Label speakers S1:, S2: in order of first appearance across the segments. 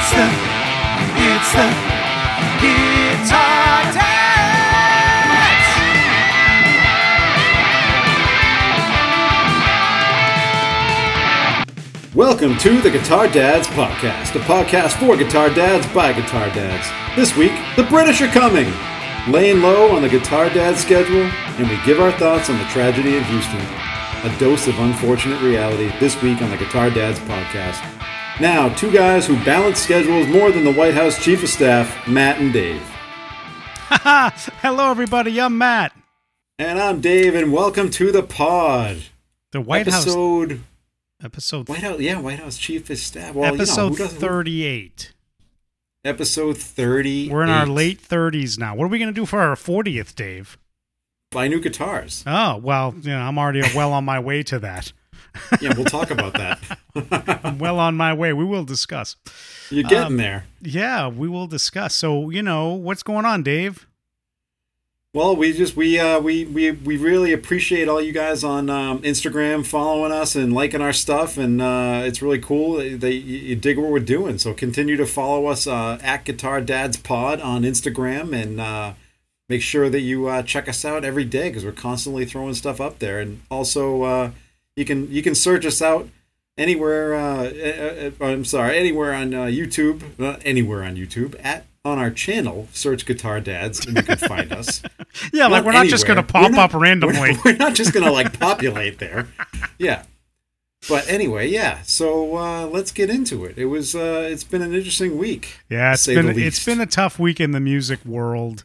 S1: It's the, it's the Guitar Dads.
S2: Welcome to the Guitar Dads Podcast, a podcast for guitar dads by guitar dads. This week, the British are coming, laying low on the Guitar Dads schedule, and we give our thoughts on the tragedy in Houston. A dose of unfortunate reality this week on the Guitar Dads Podcast. Now, two guys who balance schedules more than the White House Chief of Staff, Matt and Dave.
S1: Hello, everybody. I'm Matt.
S2: And I'm Dave, and welcome to the pod.
S1: The White House
S2: episode,
S1: episode
S2: White House, yeah, White House Chief of Staff. Well,
S1: episode
S2: you know,
S1: 38.
S2: Episode 30.
S1: We're in our late 30s now. What are we going to do for our 40th, Dave?
S2: Buy new guitars.
S1: Oh, well, you know, I'm already well on my way to that.
S2: Yeah, we'll talk about that.
S1: I'm well on my way. We will discuss.
S2: You're getting
S1: Um,
S2: there.
S1: Yeah, we will discuss. So, you know, what's going on, Dave?
S2: Well, we just we uh we we we really appreciate all you guys on um, Instagram following us and liking our stuff, and uh, it's really cool you, you dig what we're doing. So continue to follow us uh, at Guitar Dads Pod on Instagram, and uh, make sure that you uh, check us out every day because we're constantly throwing stuff up there. And also, uh, you can you can search us out anywhere. Uh, uh, uh, I'm sorry, anywhere on uh, YouTube, not anywhere on YouTube at. On our channel, search Guitar Dads, and you can find us.
S1: Yeah, like we're not just going to pop
S2: not-
S1: up randomly.
S2: We're not, we're not just gonna like populate there. Yeah. But anyway, yeah. So uh, let's get into it. It was uh, it's been an interesting week.
S1: Yeah, it's been it's been a tough week in the music world.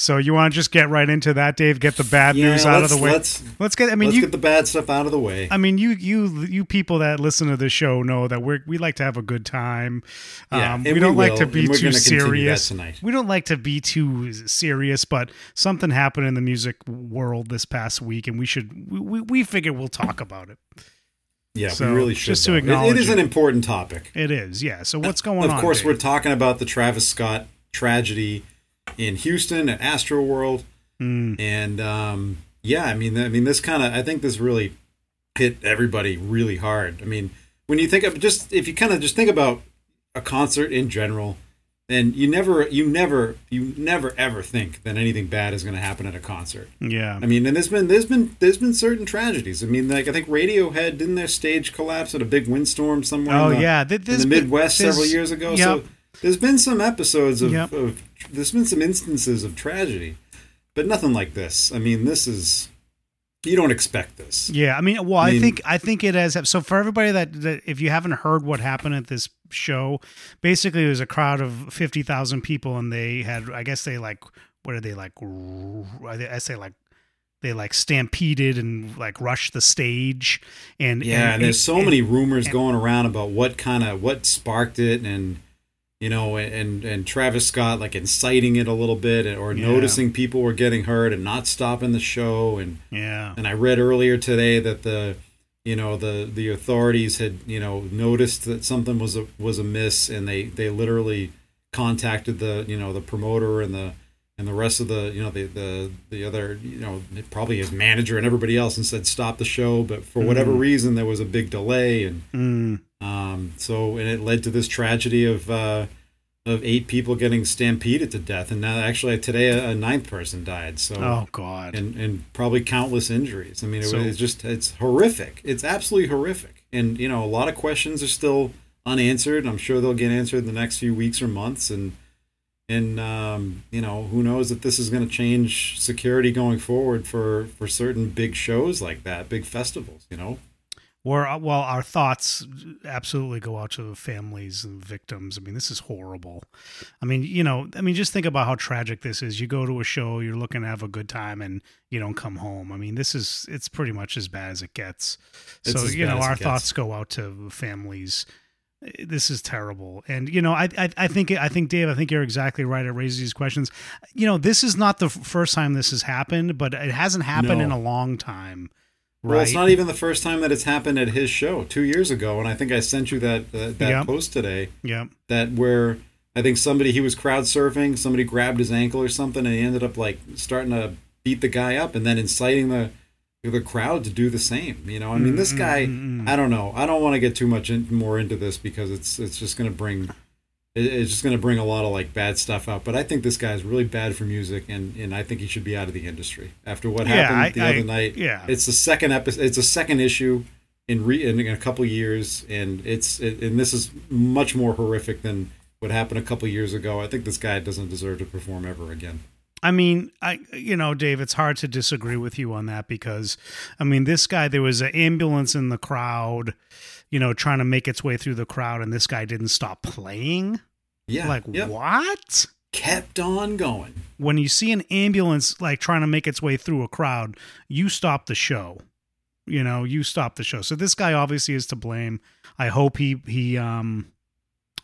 S1: So you want to just get right into that, Dave? Get the bad
S2: Yeah,
S1: news out of the way.
S2: let's-
S1: let's get. I mean,
S2: let's
S1: you.
S2: get the bad stuff out of the way.
S1: I mean, you you you people that listen to the show know that we we like to have a good time.
S2: Yeah,
S1: um, we don't
S2: we
S1: like
S2: will,
S1: to be too
S2: gonna continue that
S1: serious. We don't like to be too serious, but something happened in the music world this past week, and we should we we, we figure we'll talk about it.
S2: yeah,
S1: so,
S2: we really should.
S1: just to
S2: though. It-
S1: acknowledge
S2: it is
S1: it.
S2: an important topic.
S1: It is, yeah. So what's going
S2: of
S1: on?
S2: Of course,
S1: Dave?
S2: we're talking about the Travis Scott tragedy in Houston at Astroworld.
S1: Mm,
S2: and um, yeah, I mean, I mean, this kind of, I think this really hit everybody really hard. I mean, when you think of just if you kind of just think about a concert in general, and you never, you never, you never ever think that anything bad is going to happen at a concert.
S1: yeah.
S2: I mean, and there's been there's been there's been certain tragedies. I mean, like I think Radiohead didn't their stage collapse at a big windstorm somewhere.
S1: Oh
S2: in the,
S1: yeah, Th-
S2: in the Midwest
S1: there's-
S2: several years ago.
S1: Yep.
S2: So there's been some episodes of,
S1: Yep.
S2: of there's been some instances of tragedy, but nothing like this. I mean, this is you don't expect this.
S1: Yeah, I mean, well, I,
S2: I
S1: think I think it has. So for everybody that, that if you haven't heard what happened at this show, basically it was a crowd of fifty thousand people, and they had, I guess they like, what are they like? I say like. They like stampeded and like rushed the stage, and
S2: Yeah, and, there's so
S1: and-
S2: many rumors
S1: and-
S2: going around about what kind of what sparked it, and you know, and and Travis Scott like inciting it a little bit, or
S1: Yeah.
S2: noticing people were getting hurt and not stopping the show, and
S1: Yeah,
S2: And I read earlier today that the you know the the authorities had you know noticed that something was a, was amiss and they they literally contacted the you know the promoter and the and the rest of the you know the the the other you know probably his manager and everybody else and said stop the show but for whatever
S1: Mhm.
S2: reason there was a big delay and
S1: Mm,
S2: um so and it led to this tragedy of uh of eight people getting stampeded to death and now actually today a, a ninth person died so
S1: oh god,
S2: and and probably countless injuries. I mean, it,
S1: So-
S2: it's just it's horrific. It's absolutely horrific. And you know, a lot of questions are still unanswered. I'm sure they'll get answered in the next few weeks or months. And and um, you know, who knows if this is going to change security going forward for for certain big shows like that, big festivals. You know.
S1: We're, uh, well, our thoughts absolutely go out to the families and victims. I mean, this is horrible. I mean, you know, I mean, just think about how tragic this is. You go to a show, you're looking to have a good time, and you don't come home. I mean, this is it's pretty much as bad as it gets.
S2: It's
S1: so, you know, our thoughts go out to families. Eh, this is terrible, and you know, I, I, I think, I think, Dave, I think you're exactly right. It raises these questions. You know, this is not the first time this has happened, but it hasn't happened
S2: No.
S1: in a long time.
S2: Well, it's not even the first time that it's happened at his show two years ago, and I think I sent you that uh, that
S1: Yep.
S2: post today.
S1: Yep.
S2: that where I think somebody he was crowd surfing, somebody grabbed his ankle or something, and he ended up like starting to beat the guy up and then inciting the the crowd to do the same. You know, I mean, this
S1: Mm,
S2: guy,
S1: mm, mm.
S2: I don't know. I don't want to get too much in, more into this because it's it's just going to bring it, it's just going to bring a lot of like bad stuff out. But I think this guy's really bad for music, and and I think he should be out of the industry after what
S1: Yeah,
S2: happened
S1: I-
S2: the
S1: I-
S2: other night.
S1: yeah.
S2: it's the second episode. It's a second issue in re in, a couple years, and it's it, and this is much more horrific than what happened a couple years ago. I think this guy doesn't deserve to perform ever again.
S1: I mean, I you know, Dave, it's hard to disagree with you on that because I mean, this guy there was an ambulance in the crowd, you know, trying to make its way through the crowd and this guy didn't stop playing.
S2: Yeah,
S1: like
S2: yep.
S1: what?
S2: kept on going.
S1: When you see an ambulance like trying to make its way through a crowd, you stop the show. You know, you stop the show. So this guy obviously is to blame. I hope he he um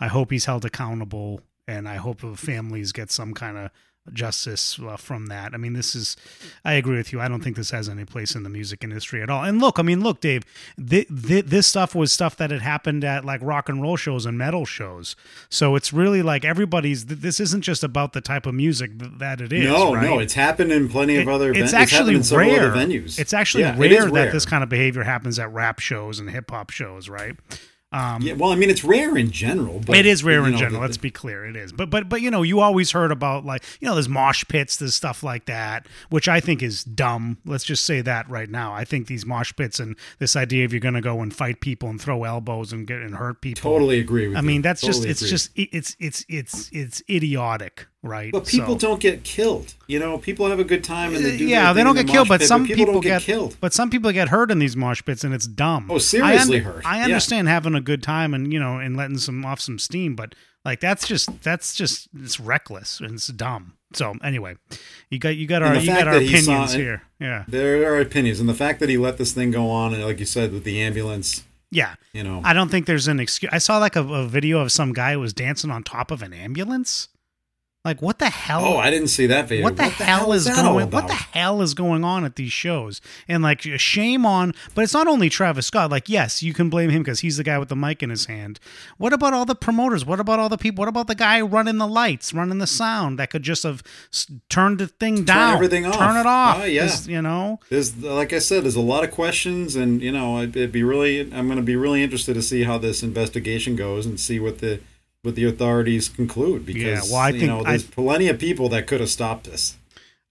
S1: I hope he's held accountable and I hope the families get some kind of justice uh, from that. I mean, this is, I agree with you. I don't think this has any place in the music industry at all. And look, I mean, look, Dave, th- th- this stuff was stuff that had happened at like rock and roll shows and metal shows. So it's really like everybody's, th- this isn't just about the type of music th- that it is.
S2: no,
S1: right?
S2: no, it's happened in plenty of
S1: It-
S2: other.
S1: it's
S2: ven-
S1: actually
S2: in
S1: rare.
S2: venues.
S1: It's actually
S2: Yeah, it
S1: rare that
S2: rare.
S1: this kind of behavior happens at rap shows and hip hop shows, right? Um,
S2: Yeah, well, I mean, it's rare in general. But,
S1: it is rare in
S2: know,
S1: general.
S2: the-
S1: let's be clear, it is. But but but you know, you always heard about like you know, there's mosh pits, there's stuff like that, which I think is dumb. Let's just say that right now. I think these mosh pits and this idea of you're going to go and fight people and throw elbows and get and hurt people.
S2: Totally agree with you.
S1: I
S2: you.
S1: mean, that's
S2: Totally
S1: just it's
S2: agree.
S1: just it's it's it's it's idiotic, right?
S2: But people
S1: So-
S2: don't get killed. You know, people have a good time and they uh, do.
S1: yeah, they don't get
S2: the
S1: killed, but
S2: pit,
S1: some
S2: people,
S1: people
S2: don't get,
S1: get
S2: killed.
S1: But some people get hurt in these mosh pits, and it's dumb.
S2: Oh, seriously
S1: I
S2: hurt.
S1: I
S2: Yeah.
S1: understand having a good time and you know and letting some off some steam, but like that's just that's just it's reckless and it's dumb. So anyway, you got you got our you got our
S2: he
S1: opinions here. Yeah,
S2: There are opinions, and the fact that he let this thing go on, and like you said, with the ambulance,
S1: yeah.
S2: you know,
S1: I don't think there's an excuse. I saw like a, a video of some guy who was dancing on top of an ambulance. Like what the hell?
S2: oh, I didn't see that video.
S1: what the, hell, is
S2: that all
S1: going what the hell is going on at these shows and like shame on but it's not only travis scott like yes you can blame him because he's the guy with the mic in his hand what about all the promoters what about all the people what about the guy running the lights running the sound that could just have turned the thing down
S2: everything off.
S1: turn it off
S2: Oh, yeah.
S1: you know
S2: There's, like I said, there's a lot of questions, and you know, it'd be really, I'm going to be really interested to see how this investigation goes and see what the what the authorities conclude. Because
S1: Yeah, well, I
S2: you
S1: think
S2: know,
S1: I-
S2: there's plenty of people that could have stopped this.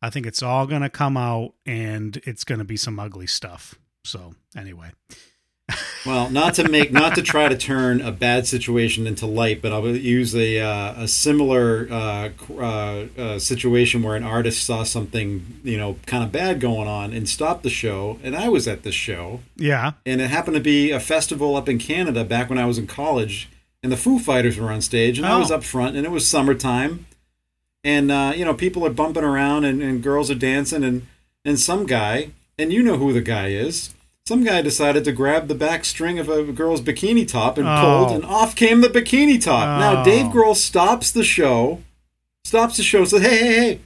S1: i think it's all gonna come out and it's gonna be some ugly stuff so anyway
S2: Well, not to make, not to try to turn a bad situation into light, but I'll use a uh, a similar uh, uh, uh, situation where an artist saw something, you know, kind of bad going on and stopped the show. And I was at this show,
S1: yeah
S2: and it happened to be a festival up in Canada back when I was in college, and the Foo Fighters were on stage, and I was
S1: Oh.
S2: up front, and it was summertime, and uh, you know, people are bumping around, and, and girls are dancing, and and some guy, and you know who the guy is. Some guy decided to grab the back string of a girl's bikini top and
S1: Oh.
S2: pulled, and off came the bikini top. Now
S1: Oh.
S2: Dave Grohl stops the show, stops the show, says, "Hey, hey, hey,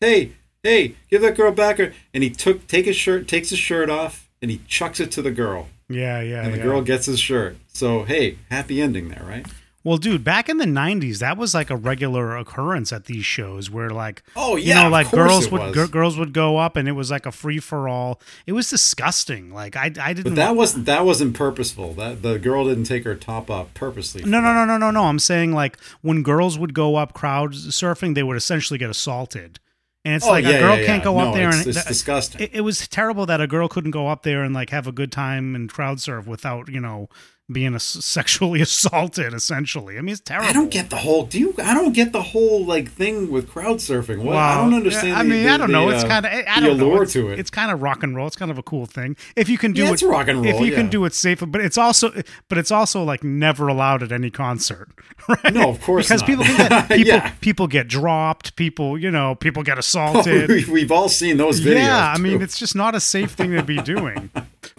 S2: hey, hey, give that girl back her." And he took take his shirt, takes his shirt off, and he chucks it to the girl,
S1: yeah yeah
S2: and the
S1: yeah.
S2: girl gets his shirt. So hey, happy ending there, right?
S1: Well, dude, back in the '90s, that was like a regular occurrence at these shows, where like,
S2: Oh
S1: you
S2: yeah,
S1: know,
S2: of
S1: like girls would gir- girls would go up, and it was like a free for all. It was disgusting. Like I, I didn't.
S2: But that wasn't that wasn't purposeful. That the girl didn't take her top off purposely.
S1: no, no, no, no, no, no. I'm saying like when girls would go up crowd surfing, they would essentially get assaulted, and it's
S2: Oh,
S1: like
S2: yeah,
S1: a girl
S2: yeah,
S1: can't
S2: yeah.
S1: go
S2: No,
S1: up there
S2: it's-
S1: and
S2: it's disgusting.
S1: It, it was terrible that a girl couldn't go up there and like have a good time and crowd surf without you know being a, sexually assaulted. Essentially, I mean, it's terrible.
S2: I don't get the whole. Do you? I don't get the whole like thing with crowd surfing. What, I don't understand.
S1: Yeah, I mean,
S2: the-
S1: I don't know.
S2: the,
S1: It's
S2: uh,
S1: kind of I don't know.
S2: allure
S1: It's,
S2: to it.
S1: it's kind of rock and roll. It's kind of a cool thing if you can do
S2: Yeah,
S1: it.
S2: it's rock and roll If
S1: you can do it safely, but it's also but it's also like never allowed at any concert, right?
S2: No, of course
S1: because
S2: not.
S1: people get people
S2: Yeah.
S1: people get dropped. People you know people get
S2: Oh,
S1: assaulted.
S2: we, we've all seen those videos.
S1: yeah, I mean
S2: too.
S1: it's just not a safe thing to be doing.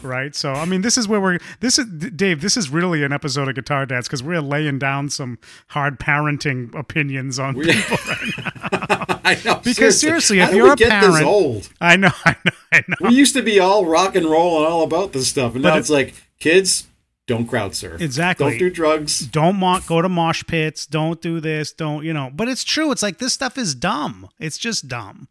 S1: Right, so I mean, this is where we're. This is Dave. This is really an episode of Guitar Dads because we're laying down some hard parenting opinions on
S2: We-
S1: people right now.
S2: I know.
S1: Because seriously,
S2: how
S1: if you're a parent-
S2: old?
S1: I know, I know, I know.
S2: We used to be all rock and roll and all about this stuff, and
S1: But
S2: now
S1: it-
S2: it's like kids don't crowd surf.
S1: Exactly.
S2: Don't do drugs.
S1: don't mo- go to mosh pits don't do this don't you know but it's true it's like this stuff is dumb it's just dumb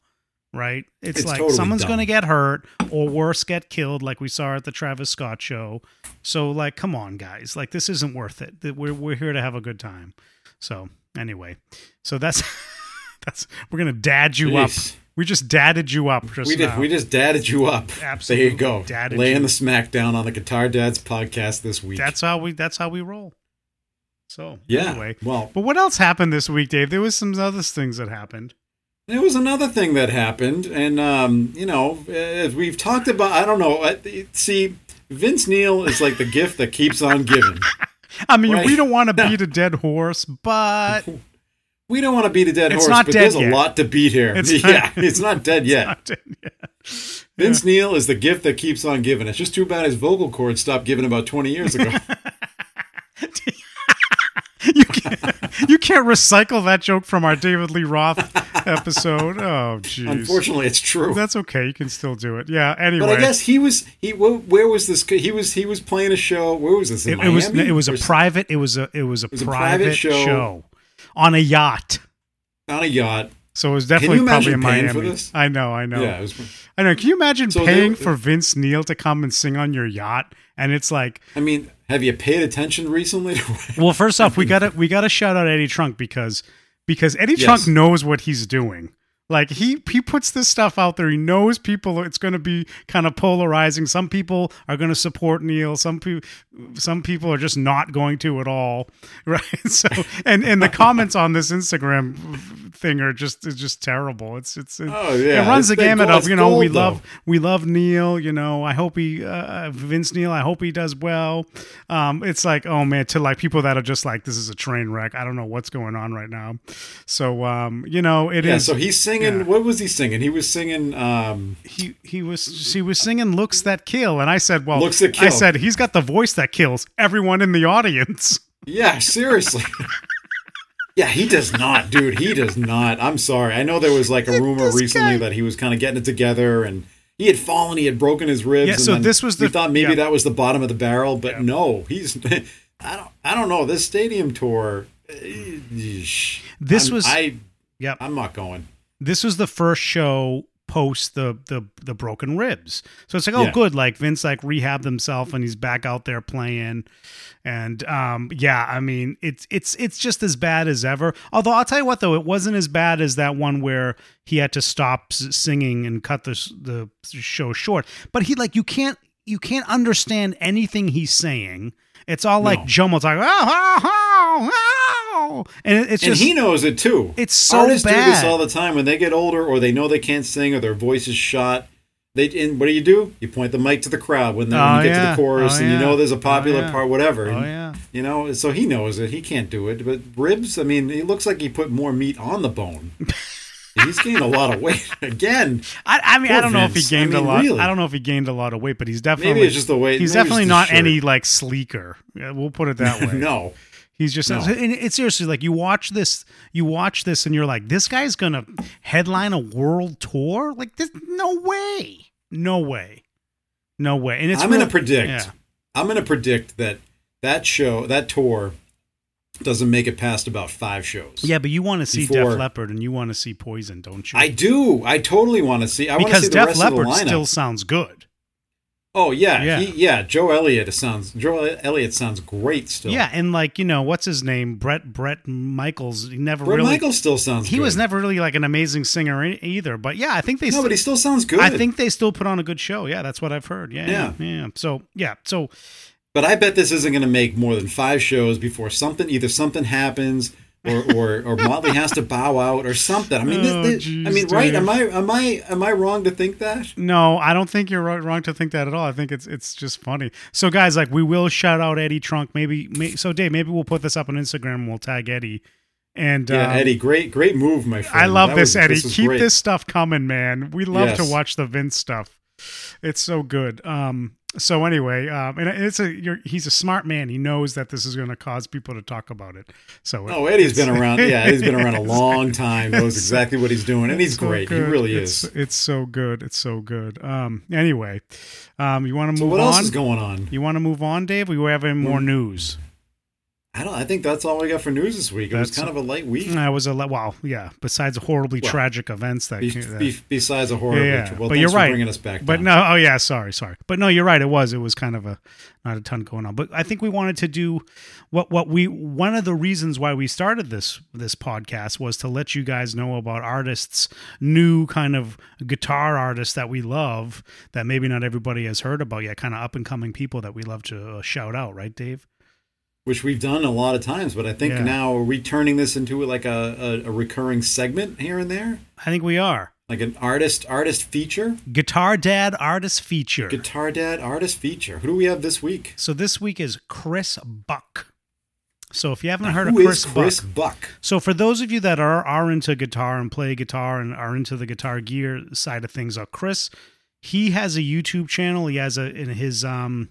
S1: right it's,
S2: It's
S1: like
S2: totally
S1: someone's gonna get hurt or worse get killed like we saw at the travis scott show so like come on guys like this isn't worth it we're, we're here to have a good time so Anyway, so that's that's we're gonna dad you up. We just dadded you up just
S2: We did.
S1: now.
S2: We just dadded you up.
S1: Absolutely
S2: There you go.
S1: dadded
S2: Laying
S1: you.
S2: the smackdown on the Guitar Dads podcast this week.
S1: That's how we. That's how we roll. So
S2: yeah.
S1: Anyway,
S2: Well,
S1: but what else happened this week, Dave? There was some other things that happened.
S2: There was another thing that happened, and um, you know, as we've talked about, I don't know. I- See, Vince Neil is like the gift that keeps on giving.
S1: I mean,
S2: Right.
S1: we don't want to beat a dead horse, but
S2: We don't want to beat a dead
S1: It's
S2: horse,
S1: not
S2: but
S1: dead
S2: there's
S1: yet.
S2: a lot to beat here.
S1: It's
S2: yeah,
S1: not-
S2: it's not dead yet.
S1: yeah.
S2: Vince Neil is the gift that keeps on giving. It's just too bad his vocal cords stopped giving about 20 years ago.
S1: you can't, recycle that joke from our David Lee Roth episode. Oh, jeez.
S2: Unfortunately, it's true.
S1: That's okay. You can still do it. Yeah. Anyway,
S2: But I guess he was he. Where was this? He was he was playing a show. Where was this? In
S1: it, it was it was a private. It was a it was a,
S2: was a
S1: private,
S2: private
S1: show.
S2: show.
S1: on a yacht.
S2: on a yacht.
S1: So it was definitely probably in Miami. I know. I know.
S2: Yeah, it was.
S1: I know. Can you imagine
S2: So
S1: paying
S2: there-
S1: for Vince Neil to come and sing on your yacht? And it's like,
S2: I mean, have you paid attention recently?
S1: well, first off, we gotta we gotta shout out Eddie Trunk because because Eddie
S2: Yes.
S1: Trunk knows what he's doing. Like he he puts this stuff out there. He knows people. It's going to be kind of polarizing. Some people are going to support Neil. Some people some people are just not going to at all. Right. So and and the comments on this Instagram thing are just it's just terrible. It's it's it,
S2: Oh, yeah.
S1: it runs
S2: It's
S1: the gamut
S2: gold-
S1: of you know we
S2: gold,
S1: love
S2: though.
S1: we love Neil. You know I hope he uh, Vince Neil. I hope he does well. Um, it's like oh man to like people that are just like this is a train wreck. I don't know what's going on right now. So um, you know it is.
S2: yeah. So he's singing.
S1: Yeah.
S2: What was he singing? He was singing. Um,
S1: he he was he was singing "Looks That Kill," and I said, "Well,
S2: Looks That kill."
S1: I said he's got the voice that kills everyone in the audience."
S2: yeah. Seriously. yeah, he does not, dude. He does not. I'm sorry. I know there was like a rumor
S1: This
S2: recently
S1: guy-
S2: that he was kind of getting it together and. He had fallen. He had broken his ribs.
S1: Yeah,
S2: and
S1: so this was
S2: we
S1: the-
S2: thought maybe
S1: yeah.
S2: that was the bottom of the barrel, but
S1: Yeah.
S2: no, he's. I don't. I don't know. This stadium tour. eh.
S1: This
S2: I'm-
S1: was-
S2: I.
S1: Yep.
S2: I'm not going.
S1: This was the first show post the the the broken ribs. So it's like, oh,
S2: Yeah.
S1: good. Like Vince like rehabbed himself and he's back out there playing. And um, yeah, I mean, it's it's it's just as bad as ever. Although I'll tell you what, though, it wasn't as bad as that one where he had to stop singing and cut the the show short. But he like you can't you can't understand anything he's saying. It's all like
S2: No.
S1: jumbled, like oh, oh, oh, oh. and it- it's
S2: and he knows it too.
S1: it's so
S2: Artists do this all the time when they get older or they know they can't sing or their voice is shot. They and what do you do? You point the mic to the crowd when, they,
S1: Oh,
S2: when you oh, get
S1: yeah.
S2: to the chorus
S1: Oh,
S2: and you know there's a oh, popular
S1: Oh, yeah.
S2: part, whatever.
S1: oh
S2: And,
S1: yeah.
S2: You know, so he knows it. He can't do it. But ribs, I mean, he looks like he put more meat on the bone. He's gained a lot of weight again.
S1: I, I mean, I don't know if he gained
S2: I mean,
S1: a lot.
S2: really.
S1: I don't know if he gained a lot of weight, but he's definitely
S2: Maybe it's just the weight.
S1: he's definitely not any like sleeker. We'll put it that way.
S2: no.
S1: He's just
S2: No.
S1: and it's seriously like you watch this, you watch this, and you're like, this guy's gonna headline a world tour. Like this, no way, no way, no way. And it's
S2: I'm to predict.
S1: yeah.
S2: I'm to predict that that show, that tour, doesn't make it past about five shows.
S1: Yeah, but you want to see
S2: Before-
S1: Def Leppard and you want to see Poison, don't you?
S2: I do. I totally want to see. I want to
S1: because
S2: see
S1: Def
S2: rest of the
S1: Leppard still sounds good.
S2: Oh yeah,
S1: Yeah.
S2: He, yeah. Joe Elliott sounds. Joe Elliott sounds great still.
S1: Yeah, and like you know, what's his name? Bret Bret Michaels. He never
S2: Bret
S1: really.
S2: Michaels still sounds.
S1: he
S2: good.
S1: was never really like an amazing singer either. But yeah, I think they.
S2: No,
S1: still,
S2: but he still sounds good.
S1: I think they still put on a good show. Yeah, that's what I've heard. Yeah, yeah,
S2: Yeah.
S1: yeah. So yeah, so
S2: But I bet this isn't going to make more than five shows before something. Either something happens. Or, or, or Motley has to bow out or something. I mean,
S1: Oh,
S2: this-
S1: geez,
S2: I mean, right? Am I am I am I wrong to think that?
S1: no, I don't think you're wrong to think that at all. I think it's it's just funny. So guys, like we will shout out Eddie Trunk. Maybe, may, so Dave, maybe we'll put this up on Instagram. and We'll tag Eddie. And
S2: Yeah,
S1: um,
S2: Eddie, great great move, my friend.
S1: I love
S2: That
S1: this,
S2: was-
S1: Eddie.
S2: is
S1: Keep
S2: great.
S1: this stuff coming, man. We love
S2: Yes.
S1: to watch the Vince stuff. It's so good. Um, so anyway, um, and it's a you're, he's a smart man. He knows that this is going to cause people to talk about it. So
S2: Oh, Eddie's been around. Yeah, he's been around a long time. Knows exactly what he's doing, and he's
S1: so
S2: great. He really
S1: It's-
S2: is.
S1: It's so good. It's so good. Um, anyway, um, you want to
S2: So
S1: move
S2: what
S1: on?
S2: else is going on?
S1: You want to move on, Dave? We have any more news?
S2: I don't. I think that's all we got for news this week. It was kind of a light week.
S1: I was a well, yeah. Besides horribly
S2: Well,
S1: tragic events that,
S2: Be,
S1: that
S2: be, besides a horror,
S1: Yeah,
S2: picture. well,
S1: but you're right.
S2: bringing us back.
S1: But
S2: Don.
S1: no, oh yeah, sorry, sorry. But no, you're right. It was. It was kind of a not a ton going on. But I think we wanted to do what what we one of the reasons why we started this this podcast was to let you guys know about artists, new kind of guitar artists that we love that maybe not everybody has heard about yet. Kind of up and coming people that we love to uh, shout out, right, Dave?
S2: Which we've done a lot of times. But I think
S1: Yeah.
S2: now are we turning this into like a, a, a recurring segment here and there,
S1: I think we are
S2: like an artist artist feature,
S1: Guitar Dad Artist Feature.
S2: guitar dad artist feature. Who do we have this week?
S1: So this week is Chris Buck. So if you haven't heard
S2: Who
S1: of
S2: is
S1: Chris,
S2: Chris
S1: Buck,
S2: Buck?
S1: so for those of you that are are into guitar and play guitar and are into the guitar gear side of things, uh, Chris, he has a YouTube channel. He has a in his um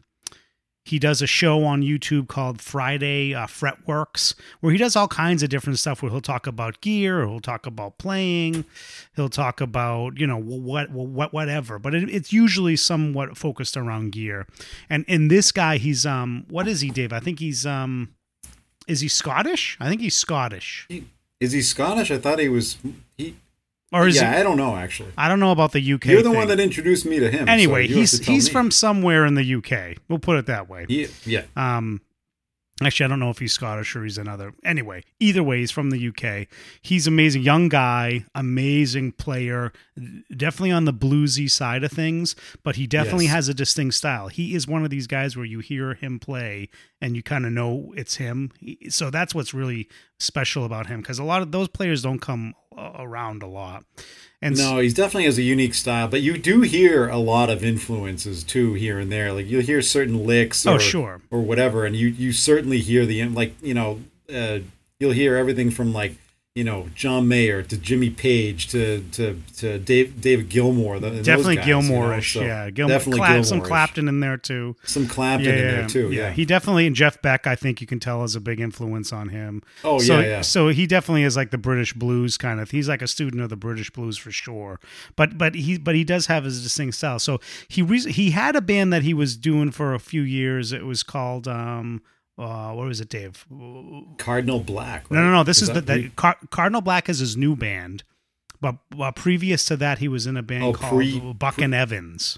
S1: he does a show on YouTube called Friday uh, Fretworks, where he does all kinds of different stuff. Where he'll talk about gear, he'll talk about playing, he'll talk about you know what what whatever. But it, it's usually somewhat focused around gear. And in this guy, he's um what is he, Dave? I think he's um is he Scottish? I think he's Scottish,
S2: Is he Scottish? I thought he was. He.
S1: Or is
S2: yeah,
S1: he?
S2: I don't know actually.
S1: I don't know about the UK.
S2: You're the
S1: thing.
S2: one that introduced me to him.
S1: Anyway,
S2: have
S1: he's he's
S2: me.
S1: from somewhere in the UK. We'll put it that way.
S2: He, yeah.
S1: Um, actually, I don't know if he's Scottish or he's another. Anyway, either way, he's from the UK. He's amazing, young guy, amazing player, definitely on the bluesy side of things, but he definitely
S2: Yes.
S1: has a distinct style. He is one of these guys where you hear him play and you kind of know it's him. So that's what's really special about him because a lot of those players don't come around a lot. And
S2: No, he definitely has a unique style, but you do hear a lot of influences too here and there. Like you'll hear certain licks,
S1: Oh,
S2: or,
S1: sure.
S2: or whatever, and you you certainly hear the like you know uh, you'll hear everything from like you know John Mayer to Jimmy Page to to to Dave David Gilmour. the-
S1: definitely
S2: guys, you know, so
S1: yeah. Gilmour,
S2: definitely
S1: some
S2: Gilmour-ish.
S1: Clapton in there too.
S2: some Clapton in there too. Yeah.
S1: He definitely and Jeff Beck, I think you can tell is a big influence on him.
S2: oh
S1: so,
S2: yeah, yeah.
S1: So he definitely is like the British blues kind of. He's like a student of the British blues for sure. But but he but he does have his distinct style. So he re- he had a band that he was doing for a few years. It was called um uh what was it, Dave?
S2: Cardinal Black.
S1: no no. No. This is, the,
S2: that
S1: the Car- Cardinal Black is his new band. But uh, previous to that, he was in a band
S2: Oh,
S1: called
S2: pre-
S1: Buck and Evans.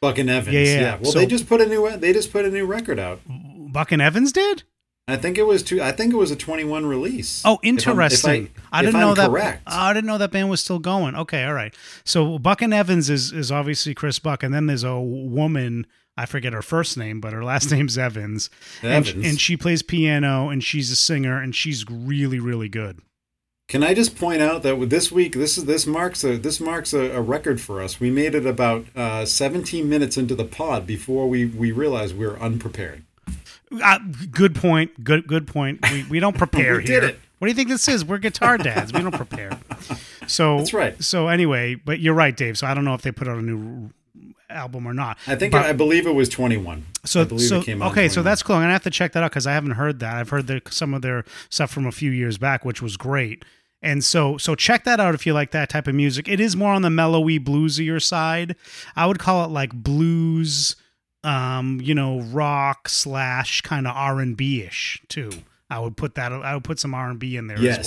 S2: Buck and Evans.
S1: Yeah,
S2: Yeah,
S1: yeah.
S2: Well,
S1: So-
S2: they just put a new they just put a new record out.
S1: Buck and Evans did.
S2: I think it was two. I think it was a 21 release.
S1: Oh,
S2: If I'm- if
S1: interesting. I, didn't
S2: I'm
S1: know that.
S2: Correct.
S1: I didn't know that band was still going. Okay, all right. So Buck and Evans is is obviously Chris Buck, and then there's a woman. I forget her first name, but her last name's Evans, And,
S2: Evans.
S1: and she plays piano, and she's a singer, and she's really, really good.
S2: Can I just point out that with this week, this is this marks a this marks a, a record for us. We made it about uh, 17 minutes into the pod before we we realized we were unprepared.
S1: Uh, good point. Good good point. We, we don't prepare
S2: We
S1: here.
S2: did it.
S1: What do you think this is? We're guitar dads. We don't prepare. So
S2: That's right.
S1: So anyway, but you're right, Dave. So I don't know if they put out a new album or not.
S2: I think
S1: But-
S2: I believe it was 21.
S1: So,
S2: I believe
S1: so
S2: it came out
S1: okay, so that's cool. I'm gonna have to check that out because I haven't heard that. I've heard their, some of their stuff from a few years back, which was great. And so, so check that out if you like that type of music. It is more on the mellowy, bluesier side. I would call it like blues, um, you know, rock slash kind of R and B ish too. I would put that. I would put some R and B in there
S2: Yes.
S1: as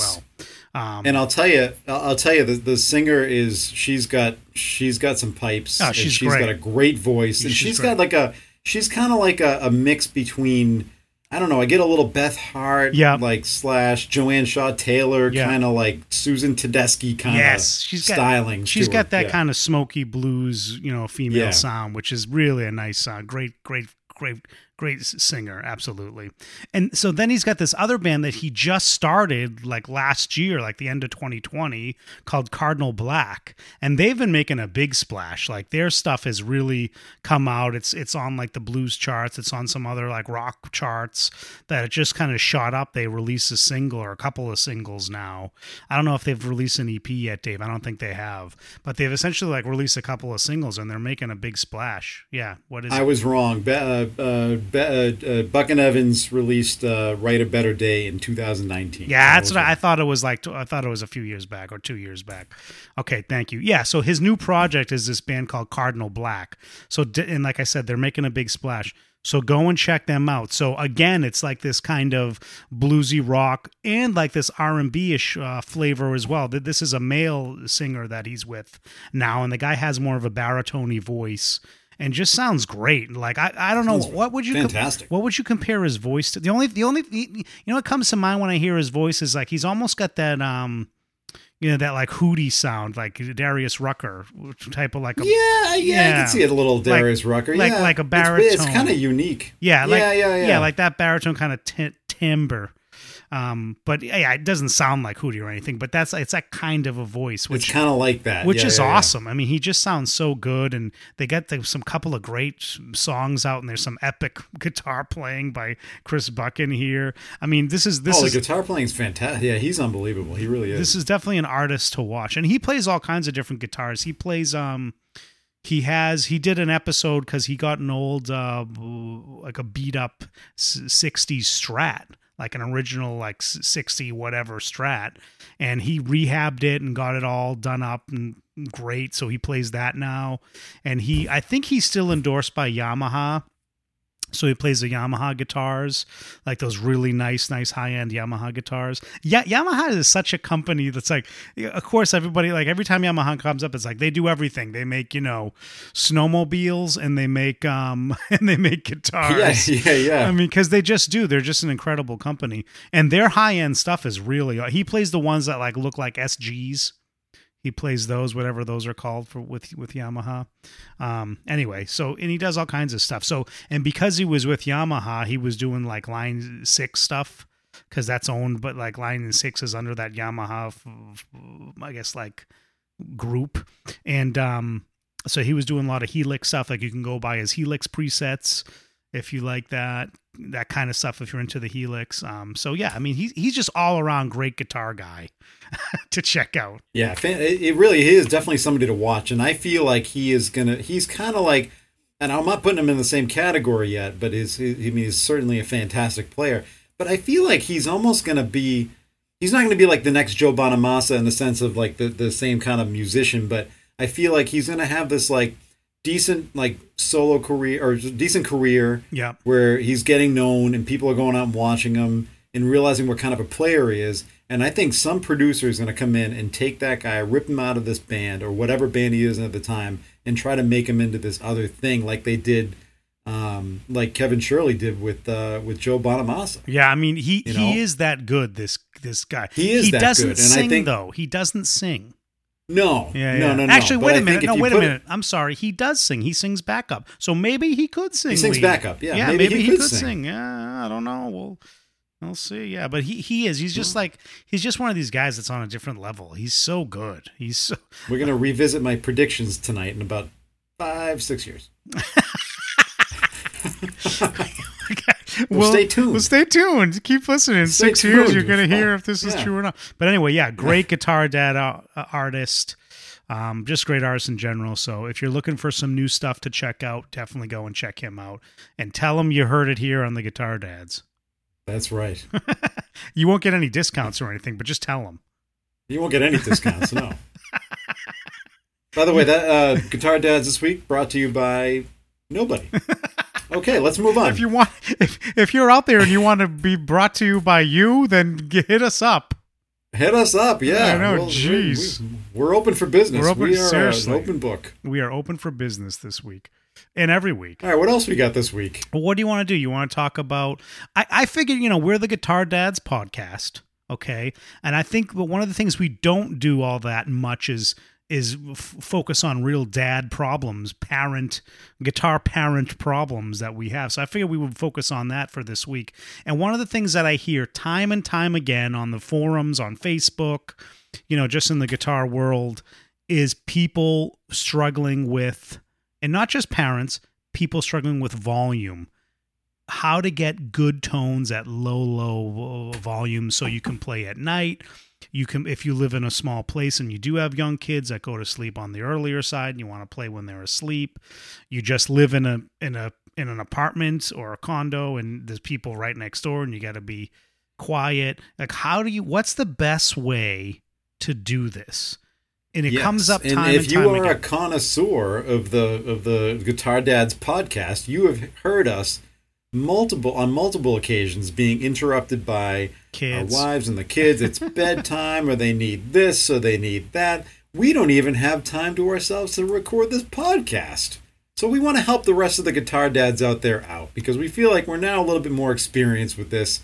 S1: well. Um,
S2: And I'll tell you, I'll tell you, the, the singer is she's got she's got some pipes.
S1: Oh,
S2: and
S1: she's
S2: she's
S1: great.
S2: got a great voice, and
S1: She's
S2: she's got like a she's kind of like a, a mix between. I don't know. I get a little Beth Hart,
S1: Yeah.
S2: like slash Joanne Shaw Taylor,
S1: Yeah.
S2: kind of like Susan Tedeschi kind of
S1: yes, she's got
S2: styling.
S1: She's
S2: to
S1: got
S2: her.
S1: that
S2: Yeah.
S1: kind of smoky blues, you know, female sound, which is really a nice sound. Great, great, great, great singer, absolutely. And so then he's got this other band that he just started like last year, like the end of 2020, called Cardinal Black, and they've been making a big splash. Like their stuff has really come out. It's it's on like the blues charts. It's on some other like rock charts that it just kind of shot up. They released a single or a couple of singles now. I don't know if they've released an EP yet, Dave. I don't think they have, but they've essentially like released a couple of singles and they're making a big splash. Yeah, what is
S2: I
S1: it?
S2: was wrong. Uh, uh, Be, uh, uh, Buck and Evans released uh, "Write a Better Day" in 2019.
S1: Yeah, that's what I, I thought it was like. I thought it was a few years back or two years back. Okay, thank you. Yeah, so his new project is this band called Cardinal Black. So, and like I said, they're making a big splash. So go and check them out. So again, it's like this kind of bluesy rock and like this R and B ish uh, flavor as well. This is a male singer that he's with now, and the guy has more of a baritone voice and just sounds great. Like I, I don't know what would you
S2: fantastic.
S1: what would you compare his voice to? The only the only you know what comes to mind when I hear his voice is like he's almost got that um you know that like hootie sound like Darius Rucker type of like a
S2: Yeah, yeah, I can see it a little Darius Rucker.
S1: like-
S2: yeah.
S1: like a
S2: It's- It's, kind of unique.
S1: yeah like
S2: yeah, yeah, yeah.
S1: like that baritone kind of t- timbre. Um, but yeah, it doesn't sound like Hootie or anything, but that's it's that kind of a voice, which
S2: kind of like that,
S1: which
S2: Yeah,
S1: is
S2: yeah, yeah.
S1: awesome. I mean, he just sounds so good, and they got the, some couple of great songs out, and there's some epic guitar playing by Chris Buck in here. I mean, this is this
S2: oh,
S1: is
S2: the guitar playing is fantastic. Yeah, he's unbelievable. He really is.
S1: this is definitely an artist to watch, and he plays all kinds of different guitars. He plays um. He has he did an episode because he got an old uh like a beat up s- 60s strat like an original like 60 whatever strat. And he rehabbed it and got it all done up and great. So he plays that now. And he i think he's still endorsed by yamaha so he plays the Yamaha guitars, like those really nice, nice high end Yamaha guitars. Yeah, Yamaha is such a company that's like, of course, everybody like every time Yamaha comes up, it's like they do everything. They make you know snowmobiles and they make um and they make guitars.
S2: yeah, yeah.
S1: I mean, because they just do. They're just an incredible company, and their high end stuff is really. He plays the ones that like look like SGs. He plays those, whatever those are called for with with Yamaha. Um, anyway, so and he does all kinds of stuff. So and because he was with Yamaha, he was doing like Line Six stuff because that's owned, but like Line Six is under that Yamaha, f- f- I guess like group, and um, so he was doing a lot of Helix stuff. Like you can go buy his Helix presets if you like that that kind of stuff if you're into the Helix. Um, so yeah, I mean he's he's just all around great guitar guy to check out.
S2: Yeah, it really is definitely somebody to watch, and I feel like he is gonna. He's kind of like, and I'm not putting him in the same category yet, but is I mean he's certainly a fantastic player. But I feel like he's almost gonna be. He's not gonna be like the next Joe Bonamassa in the sense of like the the same kind of musician, but I feel like he's gonna have this like decent like solo career or decent career
S1: Yeah.
S2: where he's getting known and people are going out and watching him and realizing what kind of a player he is. And I think some producer is going to come in and take that guy, rip him out of this band or whatever band he is at the time, and try to make him into this other thing, like they did, um, like Kevin Shirley did with uh, with Joe Bonamassa.
S1: Yeah, I mean he
S2: You
S1: he is that good. This this guy.
S2: He is
S1: He
S2: that
S1: doesn't
S2: good, and I
S1: sing
S2: think-
S1: though. He doesn't sing.
S2: No,
S1: Yeah,
S2: no,
S1: yeah.
S2: no, no.
S1: Actually,
S2: But
S1: wait a minute. No, wait a
S2: put it-
S1: minute. I'm sorry. He does sing. He sings backup. So maybe he could sing.
S2: He sings
S1: lead.
S2: backup, yeah.
S1: Yeah,
S2: Maybe
S1: maybe,
S2: he
S1: he,
S2: could
S1: could
S2: sing.
S1: sing. Yeah, I don't know. We'll we'll see. Yeah, but he he is. He's just like he's just one of these guys that's on a different level. He's so good. He's so
S2: We're gonna revisit my predictions tonight in about five, six years. Well, stay tuned.
S1: Well, stay tuned. Keep listening. In
S2: Stay
S1: six years, you're going to hear if this is
S2: Yeah.
S1: true or not. But anyway, yeah, great guitar dad uh, uh, artist. Um, just great artist in general. So if you're looking for some new stuff to check out, definitely go and check him out and tell him you heard it here on the Guitar Dads.
S2: That's right.
S1: You won't get any discounts or anything, but just tell him.
S2: You won't get any discounts, no. By the way, that uh, Guitar Dads this week brought to you by nobody. Okay, let's move on.
S1: If you want, if if you're out there and you want to be brought to you by you, then g- hit us up.
S2: Hit us up, yeah.
S1: I know,
S2: We'll- we-
S1: jeez.
S2: we- We're open for business.
S1: We're open-
S2: we are uh,
S1: seriously.
S2: an open book.
S1: We are open for business this week and every week.
S2: All right, what else we got this week?
S1: Well, what do you want to do? You want to talk about? I, I figured, you know, we're the Guitar Dads podcast, okay, and I think but one of the things we don't do all that much is is f- focus on real dad problems, parent guitar parent problems that we have. So I figured we would focus on that for this week. And one of the things that I hear time and time again on the forums, on Facebook, you know, just in the guitar world, is people struggling with, and not just parents, people struggling with volume how to get good tones at low low volume so you can play at night you can if you live in a small place and you do have young kids that go to sleep on the earlier side and you want to play when they're asleep you just live in a in a in an apartment or a condo and there's people right next door and you got to be quiet. Like how do you what's the best way to do this? And it
S2: Yes,
S1: comes up time
S2: and
S1: time
S2: if
S1: and
S2: you are
S1: again.
S2: a connoisseur of the of the Guitar Dads podcast, you have heard us multiple on multiple occasions being interrupted by
S1: Kids.
S2: our wives and the kids. It's bedtime, or they need this, or they need that. We don't even have time to ourselves to record this podcast. So we want to help the rest of the guitar dads out there out because we feel like we're now a little bit more experienced with this,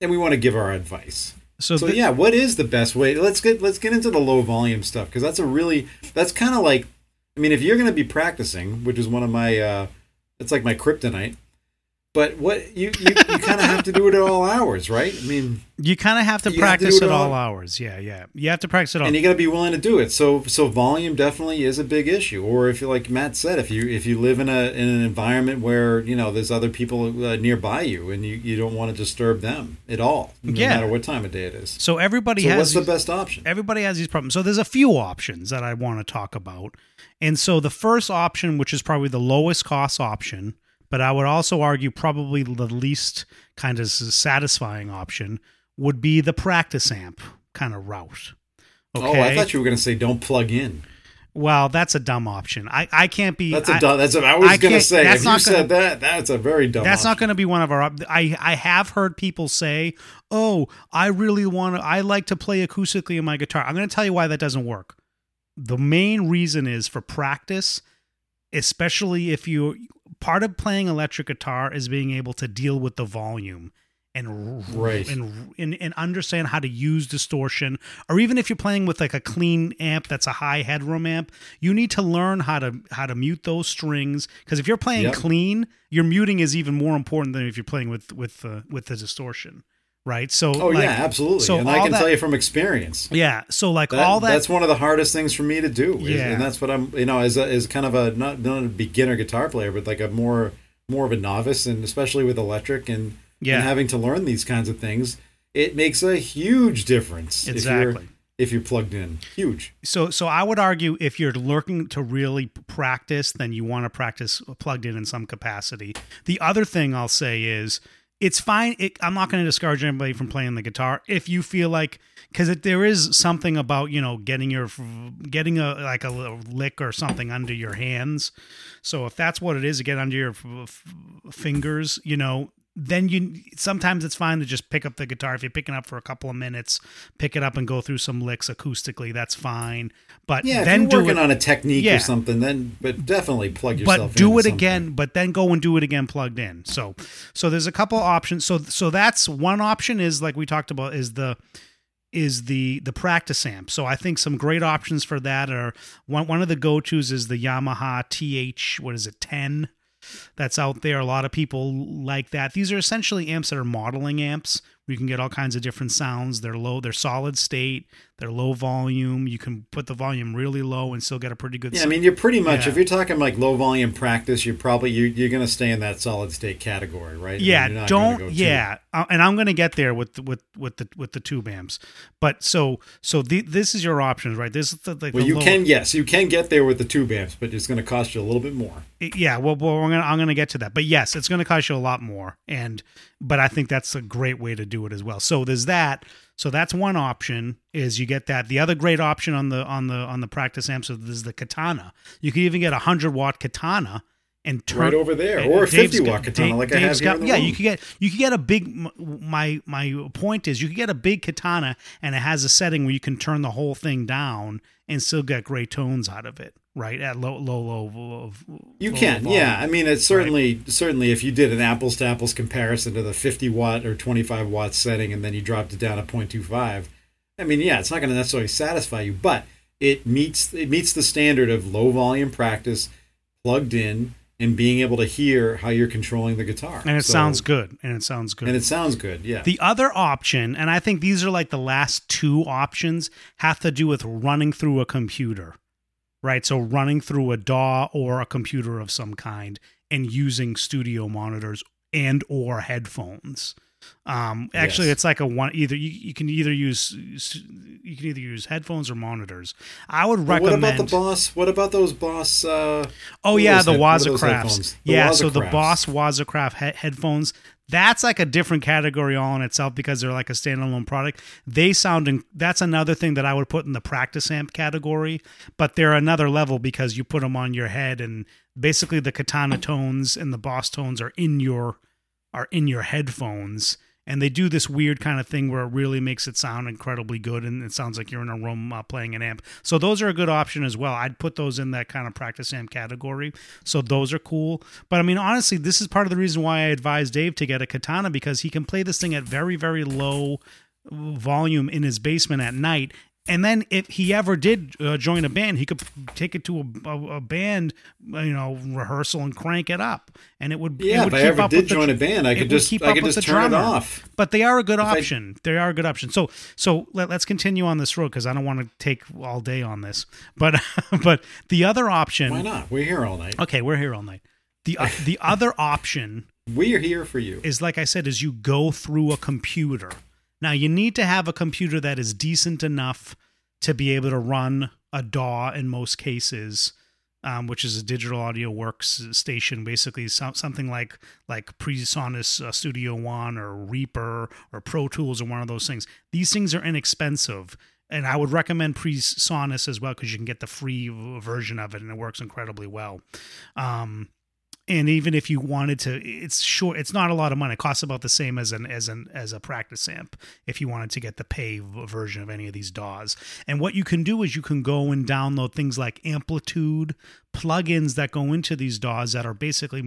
S2: and we want to give our advice.
S1: So,
S2: So
S1: th-
S2: yeah, what is the best way? Let's get let's get into the low volume stuff because that's a really that's kind of like I mean if you're going to be practicing, which is one of my uh it's like my kryptonite. But what you you, you kind of have to do it at all hours, right? I mean,
S1: you kind of have to
S2: you have to
S1: practice
S2: it
S1: at all
S2: all-
S1: hours. Yeah, yeah. You have to practice it all.
S2: and you got to be willing to do it. So so volume definitely is a big issue. Or if you like Matt said, if you if you live in a in an environment where you know there's other people uh, nearby you and you you don't want to disturb them at all, no
S1: Yeah.
S2: matter what time of day it is.
S1: so everybody
S2: So
S1: has
S2: what's the best option?
S1: everybody has these problems. So there's a few options that I want to talk about. And so the first option, which is probably the lowest cost option, but I would also argue probably the least kind of satisfying option, would be the practice amp kind of route. Okay.
S2: Oh, I thought you were going to say don't plug in.
S1: well, that's a dumb option. I, I can't be.
S2: That's a dumb. That's what I was
S1: I
S2: going to say. If you
S1: gonna-
S2: said that, that's a very dumb.
S1: That's not going to be one of our. I I have heard people say, "Oh, I really want to. I like to play acoustically in my guitar." I'm going to tell you why that doesn't work. The main reason is for practice, especially if you part of playing electric guitar is being able to deal with the volume and
S2: Right.
S1: and, and and understand how to use distortion or even if you're playing with like a clean amp that's a high headroom amp you need to learn how to how to mute those strings because if you're playing
S2: Yep.
S1: clean your muting is even more important than if you're playing with with uh, with the distortion right so
S2: Oh
S1: like,
S2: yeah, absolutely.
S1: so
S2: and I can
S1: that-
S2: tell you from experience.
S1: yeah so like
S2: That,
S1: all that
S2: that's one of the hardest things for me to do. is-
S1: Yeah.
S2: and that's what I'm. You know, as a, as kind of a not not a beginner guitar player, but like a more more of a novice, and especially with electric and
S1: Yeah.
S2: and having to learn these kinds of things, it makes a huge difference. If
S1: Exactly.
S2: you're, if you're plugged in, huge.
S1: so so I would argue if you're looking to really practice, then you want to practice plugged in in some capacity. The other thing I'll say is it's fine. It, I'm not going to discourage anybody from playing the guitar if you feel like because there is something about you know getting your getting a like a lick or something under your hands. So if that's what it is, to get under your f- fingers, you know. Then you sometimes it's fine to just pick up the guitar if you're picking up for a couple of minutes, pick it up and go through some licks acoustically. That's fine, but
S2: Yeah,
S1: then
S2: if you're working
S1: it.
S2: on a technique
S1: Yeah.
S2: or something, then but definitely plug yourself.
S1: but do it
S2: something.
S1: again but then go and do it again plugged in so so there's a couple options so so that's one option is like we talked about is the is the the practice amp so i think some great options for that are one one of the go-to's is the yamaha th what is it 10 that's out there. A lot of people like that. These are essentially amps that are modeling amps where you can get all kinds of different sounds they're low they're solid state they're low volume you can put the volume really low and still get a pretty good
S2: Yeah, I mean, you're pretty much
S1: Yeah.
S2: if you're talking like low volume practice, you're probably you're, you're going to stay in that solid state category, right? I mean,
S1: yeah
S2: not gonna
S1: don't
S2: go
S1: yeah uh, and i'm gonna get there with with with the with the tube amps but so so the, this is your options right this is the, like
S2: Well,
S1: the
S2: you
S1: low-
S2: can yes, you can get there with the tube amps, but it's going to cost you a little bit more.
S1: yeah well, well we're gonna i'm gonna get to that but yes it's gonna cost you a lot more and but i think that's a great way to do it as well. So there's that. So that's one option is you get that. The other great option on the on the on the practice amps is the katana. You can even get a 100 watt katana and turn
S2: Right over there, or a
S1: Dave's
S2: 50
S1: got-
S2: watt katana
S1: Dave-
S2: like I have
S1: Dave's
S2: here
S1: got-
S2: in the
S1: yeah
S2: room.
S1: you could get you could get a big my my point is you could get a big katana and it has a setting where you can turn the whole thing down and still get great tones out of it right at low low low, low
S2: You
S1: low
S2: can,
S1: volume.
S2: yeah. I mean, it's certainly certainly if you did an apples to apples comparison to the 50 watt or 25 watt setting, and then you dropped it down to 0.25. I mean, yeah, it's not going to necessarily satisfy you, but it meets it meets the standard of low volume practice, plugged in, and being able to hear how you're controlling the guitar.
S1: and it
S2: So-
S1: sounds good and it sounds good
S2: and it sounds good. Yeah.
S1: The other option, and I think these are like the last two options, have to do with running through a computer, right? So running through a DAW or a computer of some kind and using studio monitors and or headphones. Um, actually,
S2: Yes.
S1: it's like a one. Either you, you can either use you can either use headphones or monitors. I would
S2: But what about the Boss? What about those Boss? Uh,
S1: Oh yeah, the
S2: head- what are those
S1: Wazacrafts. yeah, so the Boss Wazacraft he- headphones. That's like a different category all in itself because they're like a standalone product. They sound. In, that's another thing that I would put in the practice amp category, but they're another level because you put them on your head and basically the katana tones and the Boss tones are in your are in your headphones and they do this weird kind of thing where it really makes it sound incredibly good and it sounds like you're in a room uh, playing an amp. So those are a good option as well. I'd put those in that kind of practice amp category. So those are cool. But i mean honestly this is part of the reason why i advise dave to get a katana because he can play this thing at very very low volume in his basement at night and then if he ever did uh, join a band, he could take it to a, a, a, band, you know, rehearsal and crank it up, and it would.
S2: Yeah,
S1: it would
S2: if I ever did join the, a band, I could just I could just turn drummer. it off.
S1: But they are a good option. I, they are a good option. So so let, us continue on this road because I don't want to take all day on this. But but the other option.
S2: Why not? We're here all night.
S1: Okay, we're here all night. The uh, the other option.
S2: We are here for you.
S1: Is like I said, is you go through a computer now, you need to have a computer that is decent enough to be able to run a DAW in most cases, um, which is a digital audio works station, basically so, something like like PreSonus uh, Studio One or Reaper or Pro Tools or one of those things. These things are inexpensive. And I would recommend PreSonus as well because you can get the free version of it and it works incredibly well. Um, and even if you wanted to it's short it's not a lot of money. It costs about the same as an as an as a practice amp if you wanted to get the pay version of any of these DAWs and what you can do is you can go and download things like AmpliTube plugins that go into these DAWs that are basically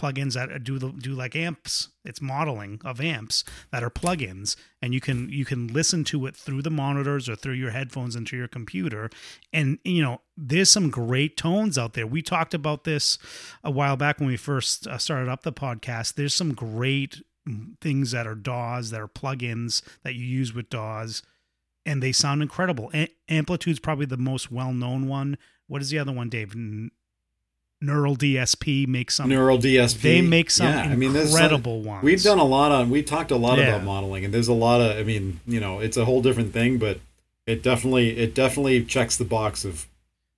S1: plugins that do the, do like amps. It's modeling of amps that are plugins, and you can you can listen to it through the monitors or through your headphones into your computer. And you know, there's some great tones out there. We talked about this a while back when we first uh, started up the podcast. There's some great things that are DAWs that are plugins that you use with DAWs, and they sound incredible. A- AmpliTube's probably the most well known one. What is the other one, Dave? Neural DSP makes some
S2: Neural DSP.
S1: They make some yeah, I mean, incredible ones.
S2: We've done a lot on. We talked a lot yeah. about modeling, and there's a lot of. I mean, you know, it's a whole different thing, but it definitely it definitely checks the box of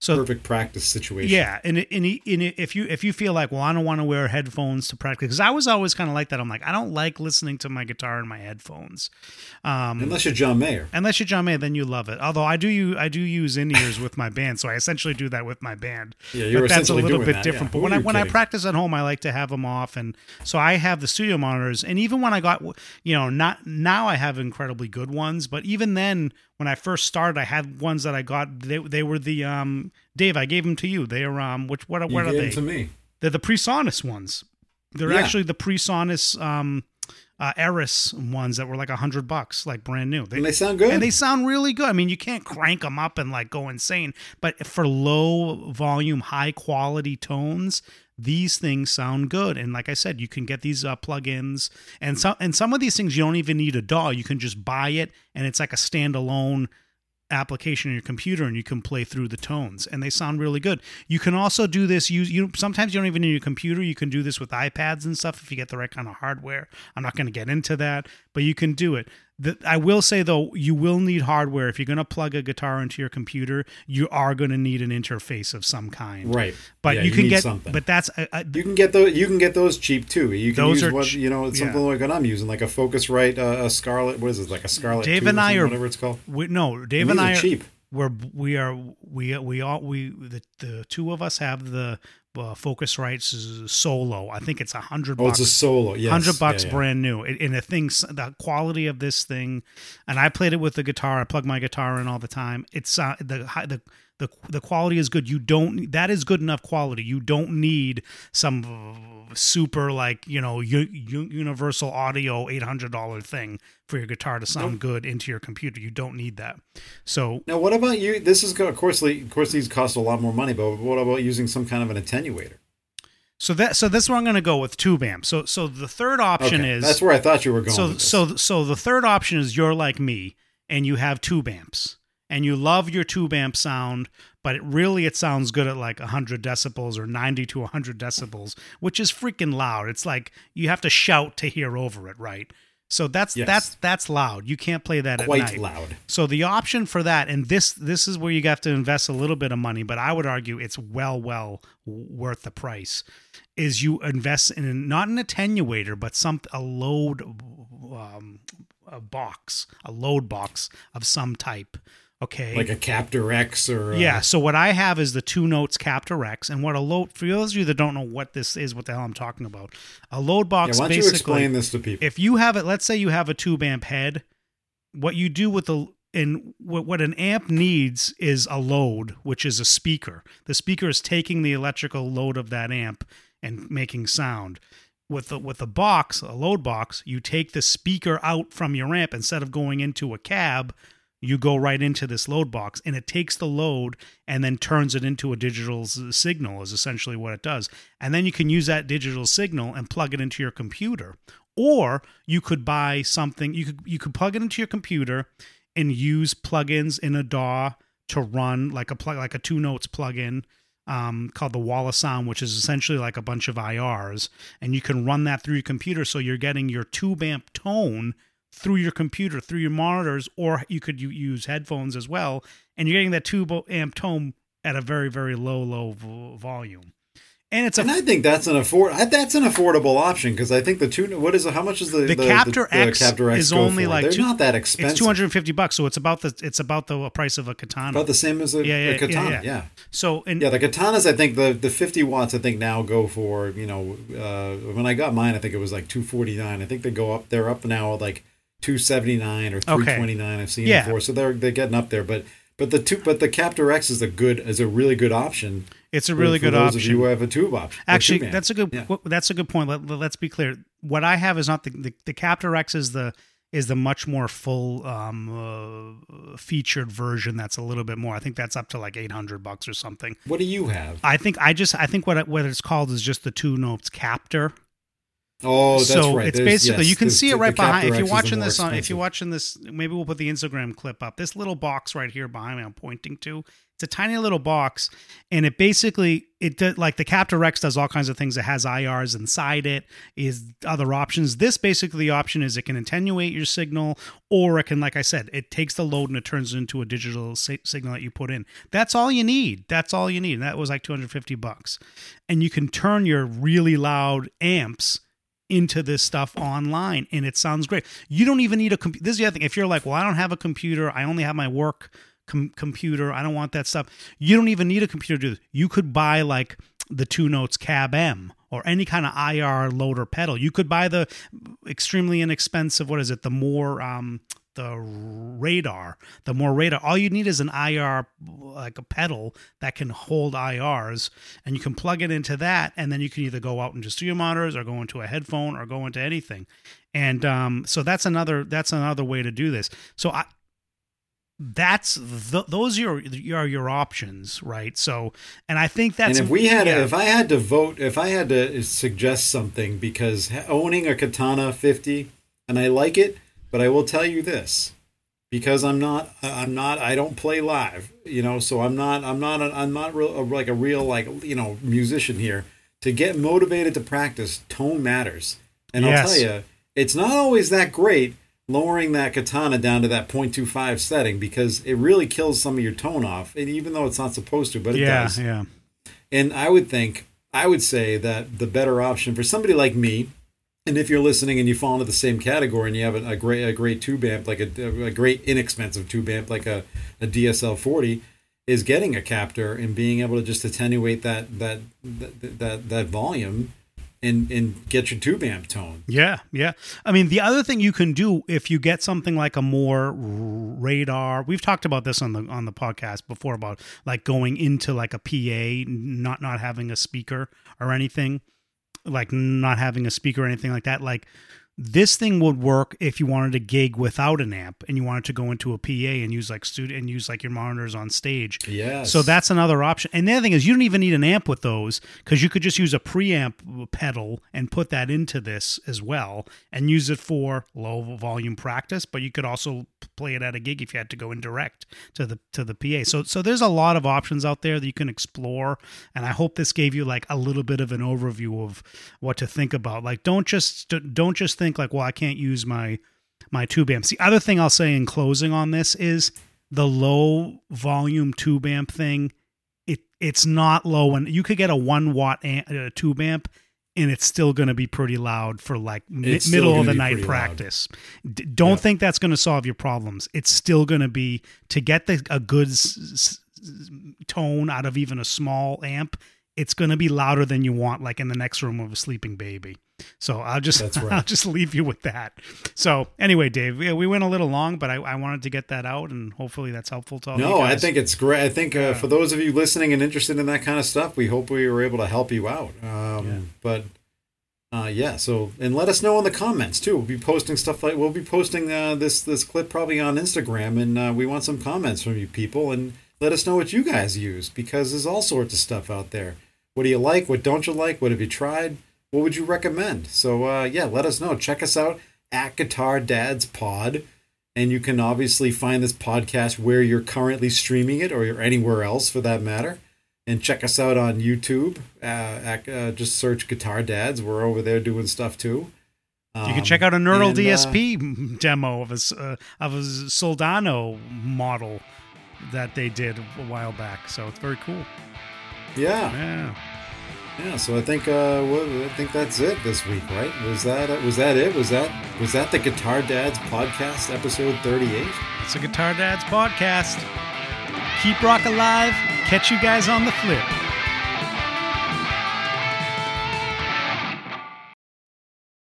S2: so perfect practice situation.
S1: Yeah, and and, and if you if you feel like, well, I don't want to wear headphones to practice, because I was always kind of like that. I'm like, I don't like listening to my guitar in my headphones.
S2: Um, unless you're John Mayer.
S1: Unless you're John Mayer, then you love it. Although I do you I do use in ears with my band, so I essentially do that with my band.
S2: Yeah, you're but that's a little bit that,
S1: different.
S2: Yeah.
S1: But when I when kidding? I practice at home, I like to have them off, and so I have the studio monitors. And even when I got, you know, not now I have incredibly good ones, but even then when I first started, I had ones that I got. They they were the um Dave. I gave them to you. They are um which what what are they?
S2: to me.
S1: They're the PreSonus ones. They're yeah. actually the PreSonus um uh, Eris ones that were like a hundred bucks, like brand new.
S2: They, and they sound good.
S1: And they sound really good. I mean, you can't crank them up and like go insane, but for low volume, high quality tones, these things sound good. And like I said, you can get these uh, plugins, and some and some of these things you don't even need a DAW. You can just buy it, and it's like a standalone application on your computer and you can play through the tones and they sound really good. You can also do this use you sometimes you don't even need your computer. You can do this with iPads and stuff if you get the right kind of hardware. I'm not going to get into that, but you can do it. The, I will say though, you will need hardware if you're going to plug a guitar into your computer. You are going to need an interface of some kind,
S2: right?
S1: But
S2: yeah,
S1: you,
S2: you
S1: can get,
S2: something.
S1: but that's
S2: you can get those. You can get those cheap too. You can those use what you know something yeah. like what I'm using, like a Focusrite, uh, a Scarlett. What is it? Like a Scarlett.
S1: Dave and I are
S2: whatever it's called.
S1: We, no, Dave and, and I are
S2: cheap
S1: we're we are we we all we the the two of us have the uh, Focusrite solo. I think it's a hundred.
S2: Oh, it's a solo. Yes,
S1: hundred bucks,
S2: yeah, yeah.
S1: brand new. And the things, the quality of this thing, and I played it with the guitar. I plug my guitar in all the time. It's uh, the the the the quality is good. You don't that is good enough quality. You don't need some super like you know u- universal audio eight hundred dollar thing for your guitar to sound nope. good into your computer. You don't need that. So
S2: now, what about you? This is of course, of course, these cost a lot more money. But what about using some kind of an attenuator?
S1: So that so this is where I'm going to go with tube amp. So so the third option
S2: okay,
S1: is
S2: that's where I thought you were going.
S1: So so so the third option is you're like me and you have tube amps and you love your tube amp sound, but it really it sounds good at like 100 decibels or 90 to 100 decibels, which is freaking loud. It's like you have to shout to hear over it, right? So that's yes. that's that's loud. You can't play that
S2: Quite
S1: at night.
S2: loud.
S1: So the option for that, and this this is where you have to invest a little bit of money, but I would argue it's well well worth the price. Is you invest in not an attenuator, but some a load um, a box, a load box of some type Okay.
S2: Like a Captor X or.
S1: yeah. So what I have is the two notes Captor X, and what a load for those of you that don't know what this is, what the hell I'm talking about. A load
S2: Yeah,
S1: box
S2: why don't you explain this to people?
S1: if you have it, let's say you have a tube amp head, what you do with the and what, what an amp needs is a load, which is a speaker. The speaker is taking the electrical load of that amp and making sound. With the with a box, a load box, you take the speaker out from your amp instead of going into a cab. You go right into this load box, and it takes the load and then turns it into a digital signal. Is essentially what it does, and then you can use that digital signal and plug it into your computer or you could buy something you could you could plug it into your computer and use plugins in a DAW to run like a plug like a two notes plugin um, called the Wall of Sound, which is essentially like a bunch of IRs, and you can run that through your computer, so you're getting your tube amp tone through your computer, through your monitors, or you could use headphones as well, and you're getting that tube amp tone at a very very low low vo- volume, and it's a
S2: and I think that's an afford. That's an affordable option because I think the two. What is it? how much is the
S1: The Captor
S2: the,
S1: X
S2: Captor X
S1: is only
S2: for?
S1: like
S2: They're
S1: two-
S2: not that expensive.
S1: it's 250 bucks, so it's about the it's about the price of a katana.
S2: about the same as a,
S1: Yeah, yeah,
S2: a katana.
S1: yeah,
S2: Yeah,
S1: yeah. so and
S2: yeah. The katanas, I think the the 50 watts, I think now go for you know uh, when I got mine, I think it was like 249. I think they go up. They're up now like 279 or 329. I've seen
S1: Yeah.
S2: before, so they're they're getting up there. But but the two but the Captor X is a good is a really good option.
S1: it's a really
S2: for
S1: good option.
S2: Of you who have a tube option.
S1: Actually,
S2: tube
S1: that's a good
S2: Yeah.
S1: that's a good point. Let, let's be clear. What I have is not the the, the Captor X is the is the much more full um, uh, featured version. That's a little bit more. I think that's up to like 800 bucks or something.
S2: What do you have?
S1: I think I just I think what what it's called is just the two notes Captor.
S2: Oh, that's
S1: so
S2: right.
S1: it's
S2: There's-
S1: basically
S2: yes,
S1: you can see it right behind. If you're watching this on, if you're watching this, maybe we'll put the Instagram clip up. This little box right here behind me, I'm pointing to. It's a tiny little box, and it basically it does like the Captor X does all kinds of things. It has IRs inside it. Is other options. This basically the option is it can attenuate your signal, or it can, like I said, it takes the load and it turns it into a digital si- signal that you put in. That's all you need. That's all you need. And that was like 250 bucks, and you can turn your really loud amps into this stuff online and it sounds great. You don't even need a computer. This is the other thing. If you're like, well, I don't have a computer, I only have my work com- computer, I don't want that stuff. You don't even need a computer to do this. You could buy like the Two Notes Cab M or any kind of IR loader pedal. You could buy the extremely inexpensive, what is it, the Mooer um the radar. The Mooer radar. All you need is an ir like a pedal that can hold irs and you can plug it into that and then you can either go out and just do your monitors or go into a headphone or go into anything. And um, so that's another that's another way to do this. So i that's th- those are your, are your options right? So and i think that's
S2: and if we had,
S1: yeah.
S2: if I had to vote, if I had to suggest something, because owning a Katana 50, and I like it, but I will tell you this, because I'm not, I'm not, I don't play live, you know, so I'm not, I'm not, a, I'm not real, like a real, like you know, musician here. To get motivated to practice, tone matters, and I'll tell you, it's not always that great lowering that katana down to that 0.25 setting because it really kills some of your tone off and even though it's not supposed to but it
S1: yeah
S2: does.
S1: yeah.
S2: And I would think, I would say that the better option for somebody like me, and if you're listening and you fall into the same category and you have a, a great a great tube amp, like a, a great inexpensive tube amp, like a, a DSL 40, is getting a captor and being able to just attenuate that that that that, that volume and and get your tube amp tone.
S1: Yeah, yeah. I mean, the other thing you can do if you get something like a Mooer radar, we've talked about this on the on the podcast before about like going into like a PA, not not having a speaker or anything, like not having a speaker or anything like that. Like this thing would work if you wanted to gig without an amp and you wanted to go into a PA and use like studio and use like your monitors on stage.
S2: Yeah.
S1: So that's another option. And the other thing is, you don't even need an amp with those because you could just use a preamp pedal and put that into this as well and use it for low volume practice. But you could also play it at a gig if you had to go in direct to the to the PA. So so there's a lot of options out there that you can explore. And I hope this gave you like a little bit of an overview of what to think about. Like don't just don't just think like, well, I can't use my my tube amps. The other thing I'll say in closing on this is the low volume tube amp thing. It it's not low, and you could get a one watt amp, uh, tube amp and it's still going to be pretty loud for like mi- middle of the night practice. D- don't
S2: Yeah.
S1: think that's going to solve your problems. It's still going to be to get the, a good s- s- tone out of even a small amp. It's going to be louder than you want, like in the next room of a sleeping baby. So I'll just
S2: That's right.
S1: I'll just leave you with that. So anyway, Dave, we, we went a little long, but I, I wanted to get that out, and hopefully that's helpful to all you
S2: No, I think it's great. I think uh, for those of you listening and interested in that kind of stuff, we hope we were able to help you out. Um,
S1: Yeah.
S2: But uh, yeah, so and let us know in the comments too. We'll be posting stuff like we'll be posting uh, this this clip probably on Instagram, and uh, we want some comments from you people, and let us know what you guys use because there's all sorts of stuff out there. What do you like? What don't you like? What have you tried? What would you recommend? So uh, yeah, let us know. Check us out at Guitar Dads Pod. And you can obviously find this podcast where you're currently streaming it or anywhere else for that matter. And check us out on YouTube. Uh, at, uh, just search Guitar Dads. We're over there doing stuff too.
S1: You can check out a Neural
S2: and, uh,
S1: DSP demo of a uh, of a Soldano model that they did a while back. So it's very cool.
S2: yeah,
S1: Yeah,
S2: yeah. So I think uh, I think that's it this week, right? Was that uh, was that it? Was that was that the Guitar Dads podcast episode thirty eight?
S1: it's a Guitar Dads podcast. Keep rock alive. Catch you guys on the flip.